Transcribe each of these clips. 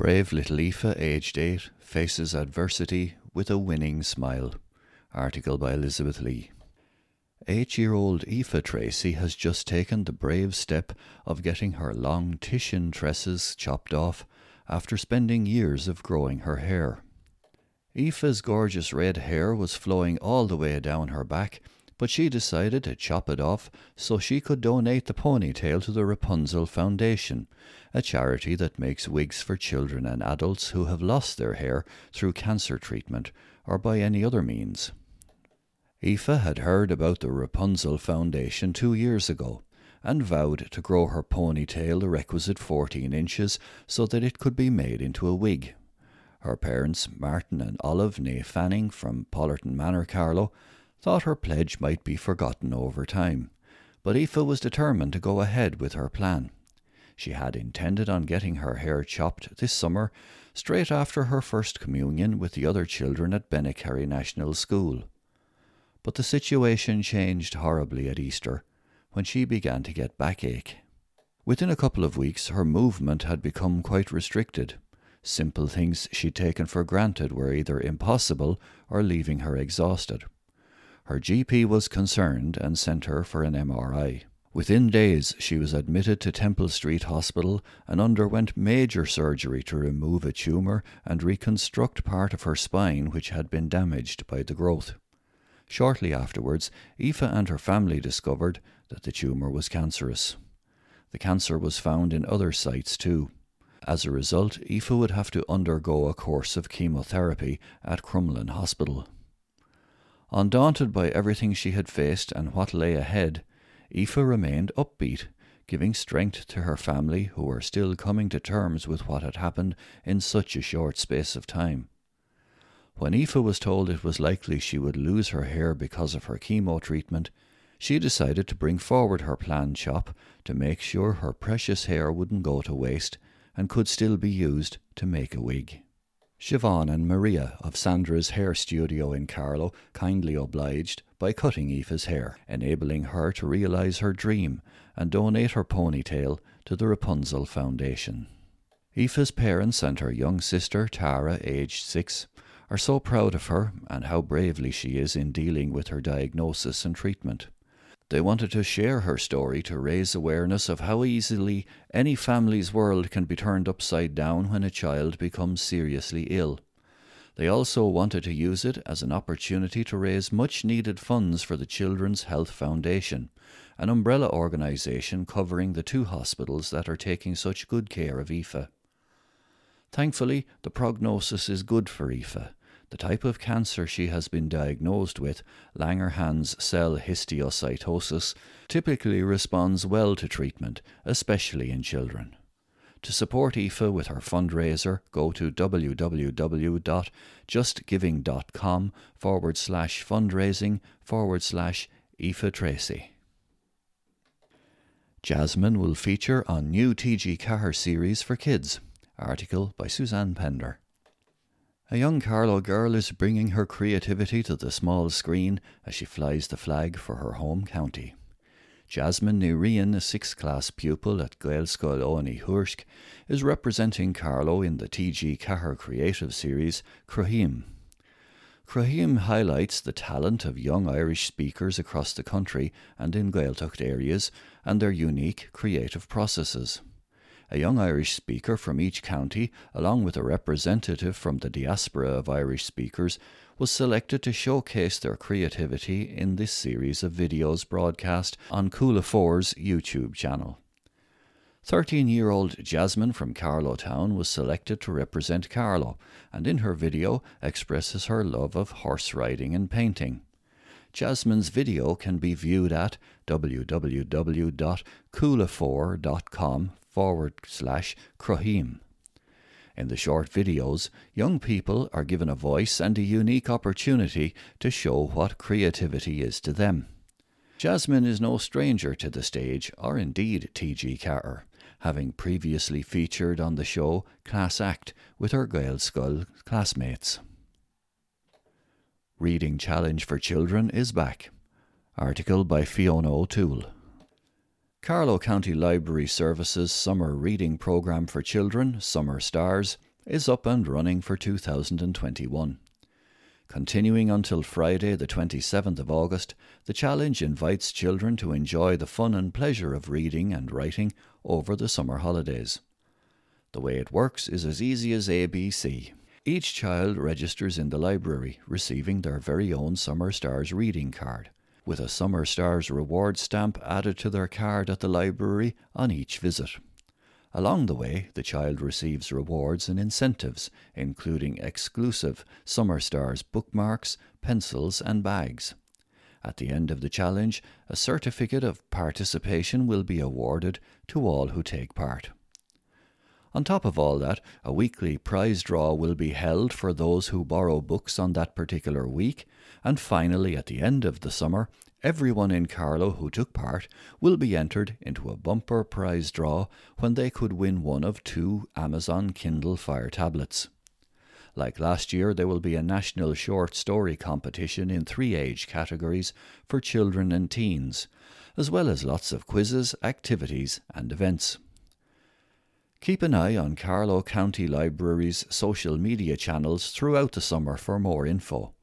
Brave little Aoife, aged eight, faces adversity with a winning smile. Article by Elizabeth Lee. Eight year old Aoife Tracy has just taken the brave step of getting her long Titian tresses chopped off after spending years of growing her hair. Aoife's gorgeous red hair was flowing all the way down her back, but she decided to chop it off so she could donate the ponytail to the Rapunzel Foundation, a charity that makes wigs for children and adults who have lost their hair through cancer treatment or by any other means. Aoife had heard about the Rapunzel Foundation two years ago and vowed to grow her ponytail the requisite 14 inches so that it could be made into a wig. Her parents, Martin and Olive née Fanning from Pollerton Manor, Carlow, thought her pledge might be forgotten over time, but Aoife was determined to go ahead with her plan. She had intended on getting her hair chopped this summer, straight after her first communion with the other children at Bennekerry National School. But the situation changed horribly at Easter, when she began to get backache. Within a couple of weeks, her movement had become quite restricted. Simple things she'd taken for granted were either impossible or leaving her exhausted. Her GP was concerned and sent her for an MRI. Within days, she was admitted to Temple Street Hospital and underwent major surgery to remove a tumour and reconstruct part of her spine which had been damaged by the growth. Shortly afterwards, Aoife and her family discovered that the tumour was cancerous. The cancer was found in other sites too. As a result, Aoife would have to undergo a course of chemotherapy at Crumlin Hospital. Undaunted by everything she had faced and what lay ahead, Aoife remained upbeat, giving strength to her family who were still coming to terms with what had happened in such a short space of time. When Aoife was told it was likely she would lose her hair because of her chemo treatment, she decided to bring forward her planned chop to make sure her precious hair wouldn't go to waste and could still be used to make a wig. Siobhan and Maria of Sandra's hair studio in Carlow kindly obliged by cutting Aoife's hair, enabling her to realise her dream and donate her ponytail to the Rapunzel Foundation. Aoife's parents and her young sister, Tara, aged six, are so proud of her and how bravely she is in dealing with her diagnosis and treatment. They wanted to share her story to raise awareness of how easily any family's world can be turned upside down when a child becomes seriously ill. They also wanted to use it as an opportunity to raise much needed funds for the Children's Health Foundation, an umbrella organisation covering the two hospitals that are taking such good care of Aoife. Thankfully, the prognosis is good for Aoife. The type of cancer she has been diagnosed with, Langerhans cell histiocytosis, typically responds well to treatment, especially in children. To support Aoife with her fundraiser, go to www.justgiving.com forward slash fundraising forward slash Aoife Tracy. Jasmine will feature on new TG Ceathair series for kids. Article by Suzanne Pender. A young Carlow girl is bringing her creativity to the small screen as she flies the flag for her home county. Jasmine Nurian, a sixth class pupil at Gaelscoil Eoghain Uí Thuairisc, is representing Carlow in the TG Ceathair Creative Series Cruithim. Cruithim highlights the talent of young Irish speakers across the country and in Gaeltacht areas and their unique creative processes. A young Irish speaker from each county, along with a representative from the diaspora of Irish speakers, was selected to showcase their creativity in this series of videos broadcast on Cúla 4's YouTube channel. 13 year old Jasmine from Carlow Town was selected to represent Carlow and in her video expresses her love of horse riding and painting. Jasmine's video can be viewed at www.cula4.com forward slash Cruithim. In the short videos, young people are given a voice and a unique opportunity to show what creativity is to them. Jasmine is no stranger to the stage, or indeed T.G. Ceathair, having previously featured on the show Class Act with her Gaelscoil classmates. Reading Challenge for Children is back. Article by Fiona O'Toole. Carlow County Library Services Summer Reading Programme for Children, Summer Stars, is up and running for 2021. Continuing until Friday, the 27th of August, the challenge invites children to enjoy the fun and pleasure of reading and writing over the summer holidays. The way it works is as easy as ABC. Each child registers in the library, receiving their very own Summer Stars reading card, with a Summer Stars reward stamp added to their card at the library on each visit. Along the way, the child receives rewards and incentives, including exclusive Summer Stars bookmarks, pencils, and bags. At the end of the challenge, a certificate of participation will be awarded to all who take part. On top of all that, a weekly prize draw will be held for those who borrow books on that particular week, and finally, at the end of the summer, everyone in Carlow who took part will be entered into a bumper prize draw when they could win one of two Amazon Kindle Fire tablets. Like last year, there will be a national short story competition in three age categories for children and teens, as well as lots of quizzes, activities, and events. Keep an eye on Carlow County Library's social media channels throughout the summer for more info.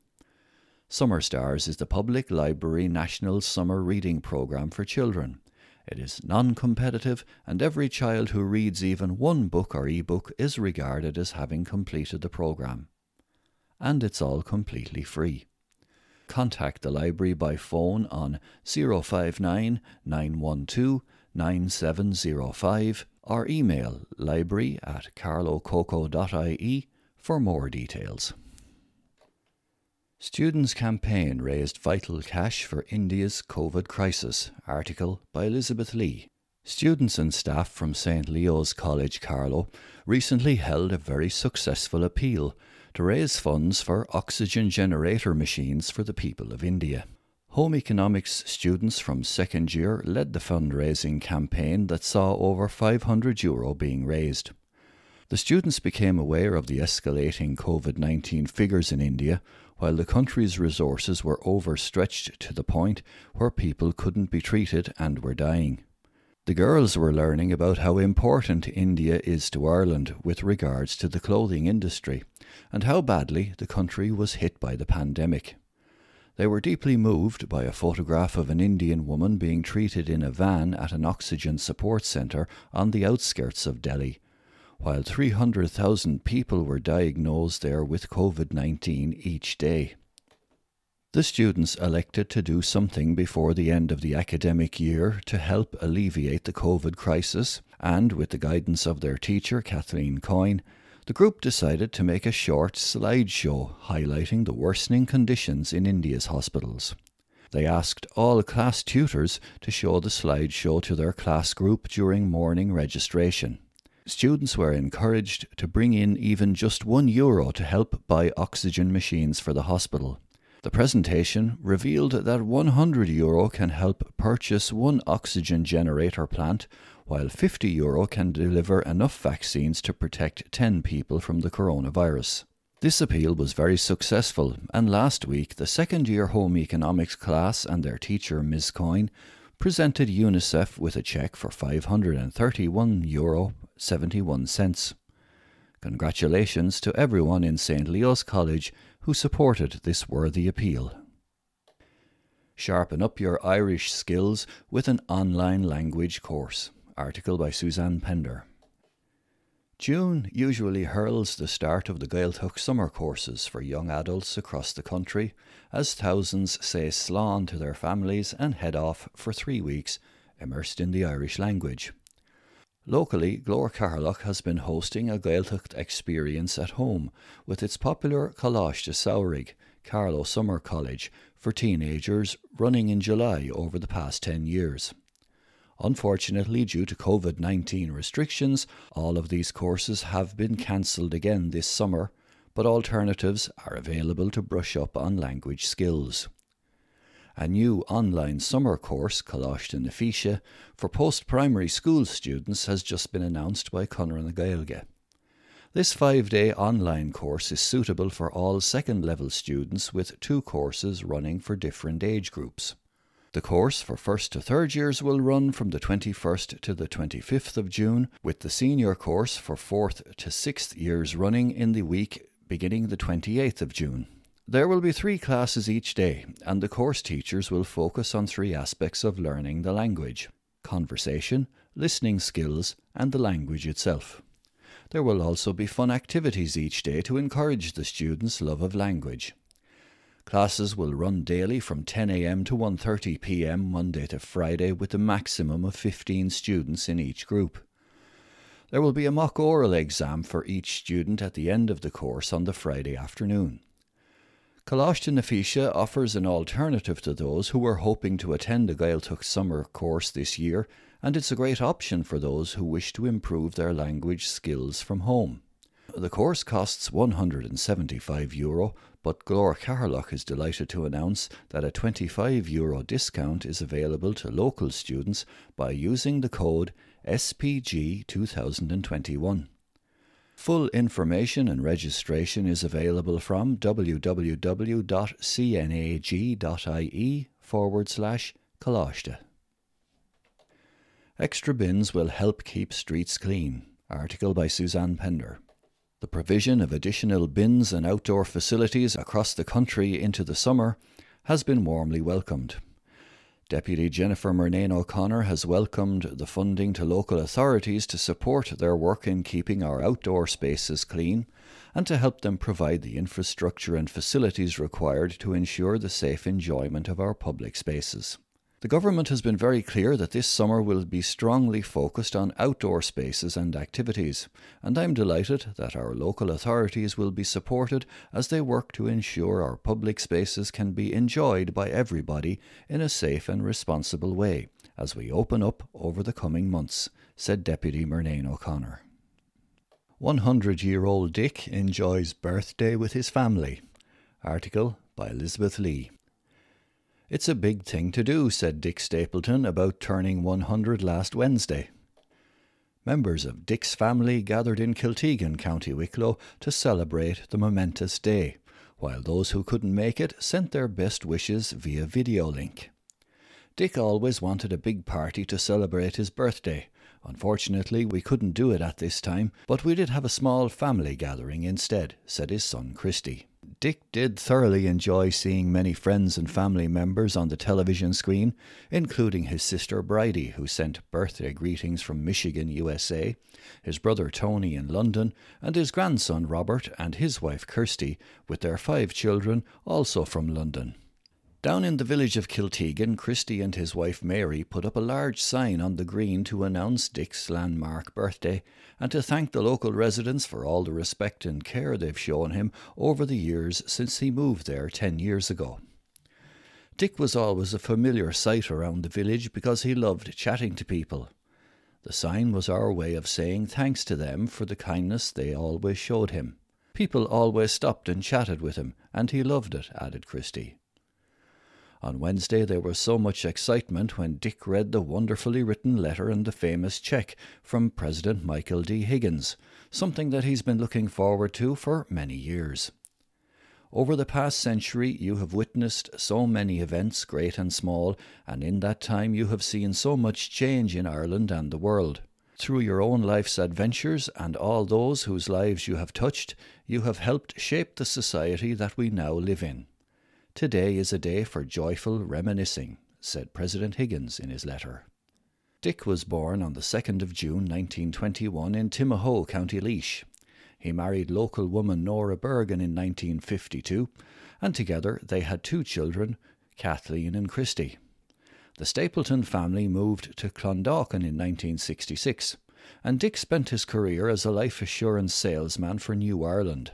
Summer Stars is the public library national summer reading program for children. It is non competitive, and every child who reads even one book or ebook is regarded as having completed the program. And it's all completely free. Contact the library by phone on 059 912 9705 or email library at carlowcoco.ie for more details. Students' campaign raised vital cash for India's COVID crisis. Article by Elizabeth Lee. Students and staff from St. Leo's College, Carlow, recently held a very successful appeal to raise funds for oxygen generator machines for the people of India. Home economics students from second year led the fundraising campaign that saw over 500 euro being raised. The students became aware of the escalating COVID 19 figures in India, while the country's resources were overstretched to the point where people couldn't be treated and were dying. The girls were learning about how important India is to Ireland with regards to the clothing industry, and how badly the country was hit by the pandemic. They were deeply moved by a photograph of an Indian woman being treated in a van at an oxygen support centre on the outskirts of Delhi, while 300,000 people were diagnosed there with COVID 19 each day. The students elected to do something before the end of the academic year to help alleviate the COVID crisis, and with the guidance of their teacher, Kathleen Coyne, the group decided to make a short slideshow highlighting the worsening conditions in India's hospitals. They asked all class tutors to show the slideshow to their class group during morning registration. Students were encouraged to bring in even just one euro to help buy oxygen machines for the hospital. The presentation revealed that 100 euro can help purchase one oxygen generator plant while 50 euro can deliver enough vaccines to protect 10 people from the coronavirus. This appeal was very successful, and last week the second year home economics class and their teacher, Ms. Coyne, presented UNICEF with a cheque for 531 euro 71 cents. Congratulations to everyone in St. Leo's College who supported this worthy appeal. Sharpen up your Irish skills with an online language course. Article by Suzanne Pender. June usually heralds the start of the Gaeltacht summer courses for young adults across the country as thousands say slán to their families and head off for three weeks immersed in the Irish language. Locally, Glór Cheatharlach has been hosting a Gaeltacht experience at home with its popular Coláiste Samhraidh, Carlow Summer College, for teenagers running in July over the past 10 years. Unfortunately, due to COVID 19 restrictions, all of these courses have been cancelled again this summer, but alternatives are available to brush up on language skills. A new online summer course, Coláiste na for post primary school students has just been announced by Conradh na Gaeilge. This five day online course is suitable for all second level students with two courses running for different age groups. The course for first to third years will run from the 21st to the 25th of June, with the senior course for fourth to sixth years running in the week beginning the 28th of June. There will be three classes each day, and the course teachers will focus on three aspects of learning the language conversation, listening skills, and the language itself. There will also be fun activities each day to encourage the students' love of language. Classes will run daily from 10 a.m. to 1:30 p.m. Monday to Friday with a maximum of 15 students in each group. There will be a mock oral exam for each student at the end of the course on the Friday afternoon. Coláiste na Físe offers an alternative to those who are hoping to attend the Gaeltacht summer course this year, and it's a great option for those who wish to improve their language skills from home. The course costs €175, Euro, but Glór Cheatharlach is delighted to announce that a €25 Euro discount is available to local students by using the code SPG 2021. Full information and registration is available from www.cnag.ie forward slash Coláiste. Extra bins will help keep streets clean. Article by Suzanne Pender. The provision of additional bins and outdoor facilities across the country into the summer has been warmly welcomed. Deputy Jennifer Murnane O'Connor has welcomed the funding to local authorities to support their work in keeping our outdoor spaces clean and to help them provide the infrastructure and facilities required to ensure the safe enjoyment of our public spaces. The government has been very clear that this summer will be strongly focused on outdoor spaces and activities, and I'm delighted that our local authorities will be supported as they work to ensure our public spaces can be enjoyed by everybody in a safe and responsible way as we open up over the coming months, said Deputy Murnane O'Connor. 100 year old Dick enjoys birthday with his family. Article by Elizabeth Lee. It's a big thing to do, said Dick Stapleton about turning 100 last Wednesday. Members of Dick's family gathered in Kiltegan, County Wicklow, to celebrate the momentous day, while those who couldn't make it sent their best wishes via video link. Dick always wanted a big party to celebrate his birthday. Unfortunately, we couldn't do it at this time, but we did have a small family gathering instead, said his son Christy. Dick did thoroughly enjoy seeing many friends and family members on the television screen, including his sister Bridie, who sent birthday greetings from Michigan, USA, his brother Tony in London, and his grandson Robert and his wife Kirsty, with their five children, also from London. Down in the village of Kiltegan, Christy and his wife Mary put up a large sign on the green to announce Dick's landmark birthday and to thank the local residents for all the respect and care they've shown him over the years since he moved there ten years ago. Dick was always a familiar sight around the village because he loved chatting to people. The sign was our way of saying thanks to them for the kindness they always showed him. People always stopped and chatted with him, and he loved it, added Christy. On Wednesday there was so much excitement when Dick read the wonderfully written letter and the famous cheque from President Michael D. Higgins, something that he's been looking forward to for many years. Over the past century, you have witnessed so many events, great and small, and in that time you have seen so much change in Ireland and the world. Through your own life's adventures and all those whose lives you have touched, you have helped shape the society that we now live in. Today is a day for joyful reminiscing, said President Higgins in his letter. Dick was born on the 2nd of June 1921 in Timahoe, County Laois. He married local woman Nora Bergen in 1952, and together they had two children, Kathleen and Christy. The Stapleton family moved to Clondalkin in 1966, and Dick spent his career as a life assurance salesman for New Ireland.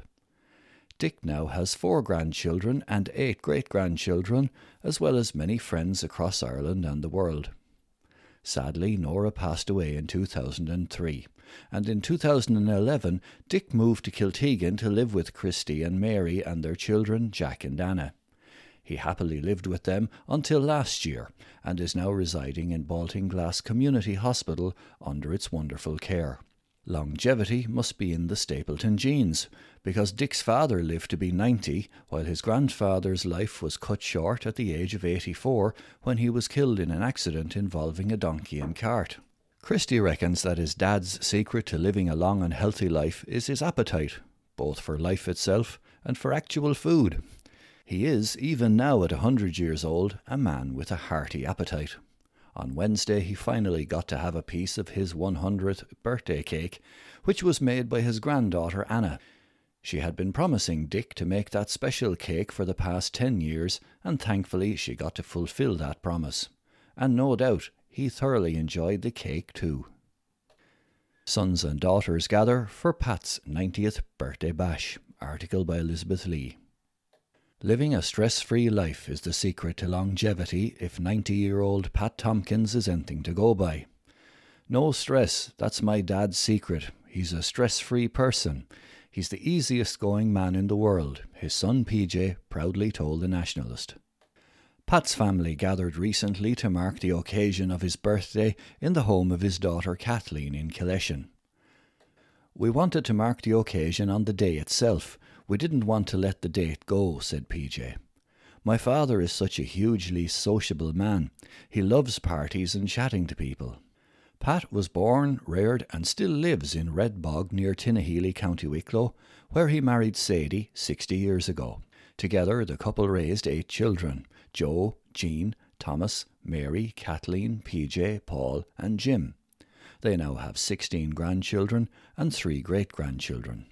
Dick now has four grandchildren and eight great grandchildren, as well as many friends across Ireland and the world. Sadly, Nora passed away in 2003, and in 2011, Dick moved to Kiltegan to live with Christy and Mary and their children, Jack and Anna. He happily lived with them until last year and is now residing in Baltinglass Community Hospital under its wonderful care. Longevity must be in the Stapleton genes, because Dick's father lived to be 90, while his grandfather's life was cut short at the age of 84 when he was killed in an accident involving a donkey and cart. Christy reckons that his dad's secret to living a long and healthy life is his appetite, both for life itself and for actual food. He is, even now at a hundred years old, a man with a hearty appetite. On Wednesday, he finally got to have a piece of his 100th birthday cake, which was made by his granddaughter Anna. She had been promising Dick to make that special cake for the past 10 years, and thankfully she got to fulfill that promise. And no doubt he thoroughly enjoyed the cake too. Sons and daughters gather for Pat's 90th birthday bash. Article by Elizabeth Lee. Living a stress free life is the secret to longevity if 90 year old Pat Tompkins is anything to go by. No stress, that's my dad's secret. He's a stress free person. He's the easiest going man in the world, his son PJ proudly told the Nationalist. Pat's family gathered recently to mark the occasion of his birthday in the home of his daughter Kathleen in Killeshin. We wanted to mark the occasion on the day itself, we didn't want to let the date go, said PJ. My father is such a hugely sociable man. He loves parties and chatting to people. Pat was born, reared, and still lives in Red Bog near Tinahely, County Wicklow, where he married Sadie 60 years ago. Together, the couple raised eight children Joe, Jean, Thomas, Mary, Kathleen, PJ, Paul, and Jim. They now have 16 grandchildren and three great grandchildren.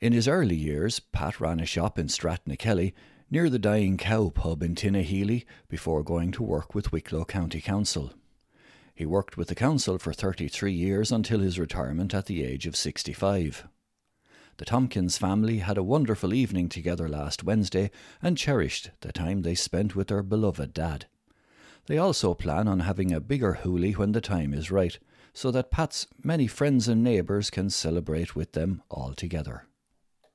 In his early years, Pat ran a shop in Stranakelly near the Dying Cow pub in Tinahely before going to work with Wicklow County Council. He worked with the council for 33 years until his retirement at the age of 65. The Tompkins family had a wonderful evening together last Wednesday and cherished the time they spent with their beloved dad. They also plan on having a bigger hoolie when the time is right, so that Pat's many friends and neighbours can celebrate with them all together.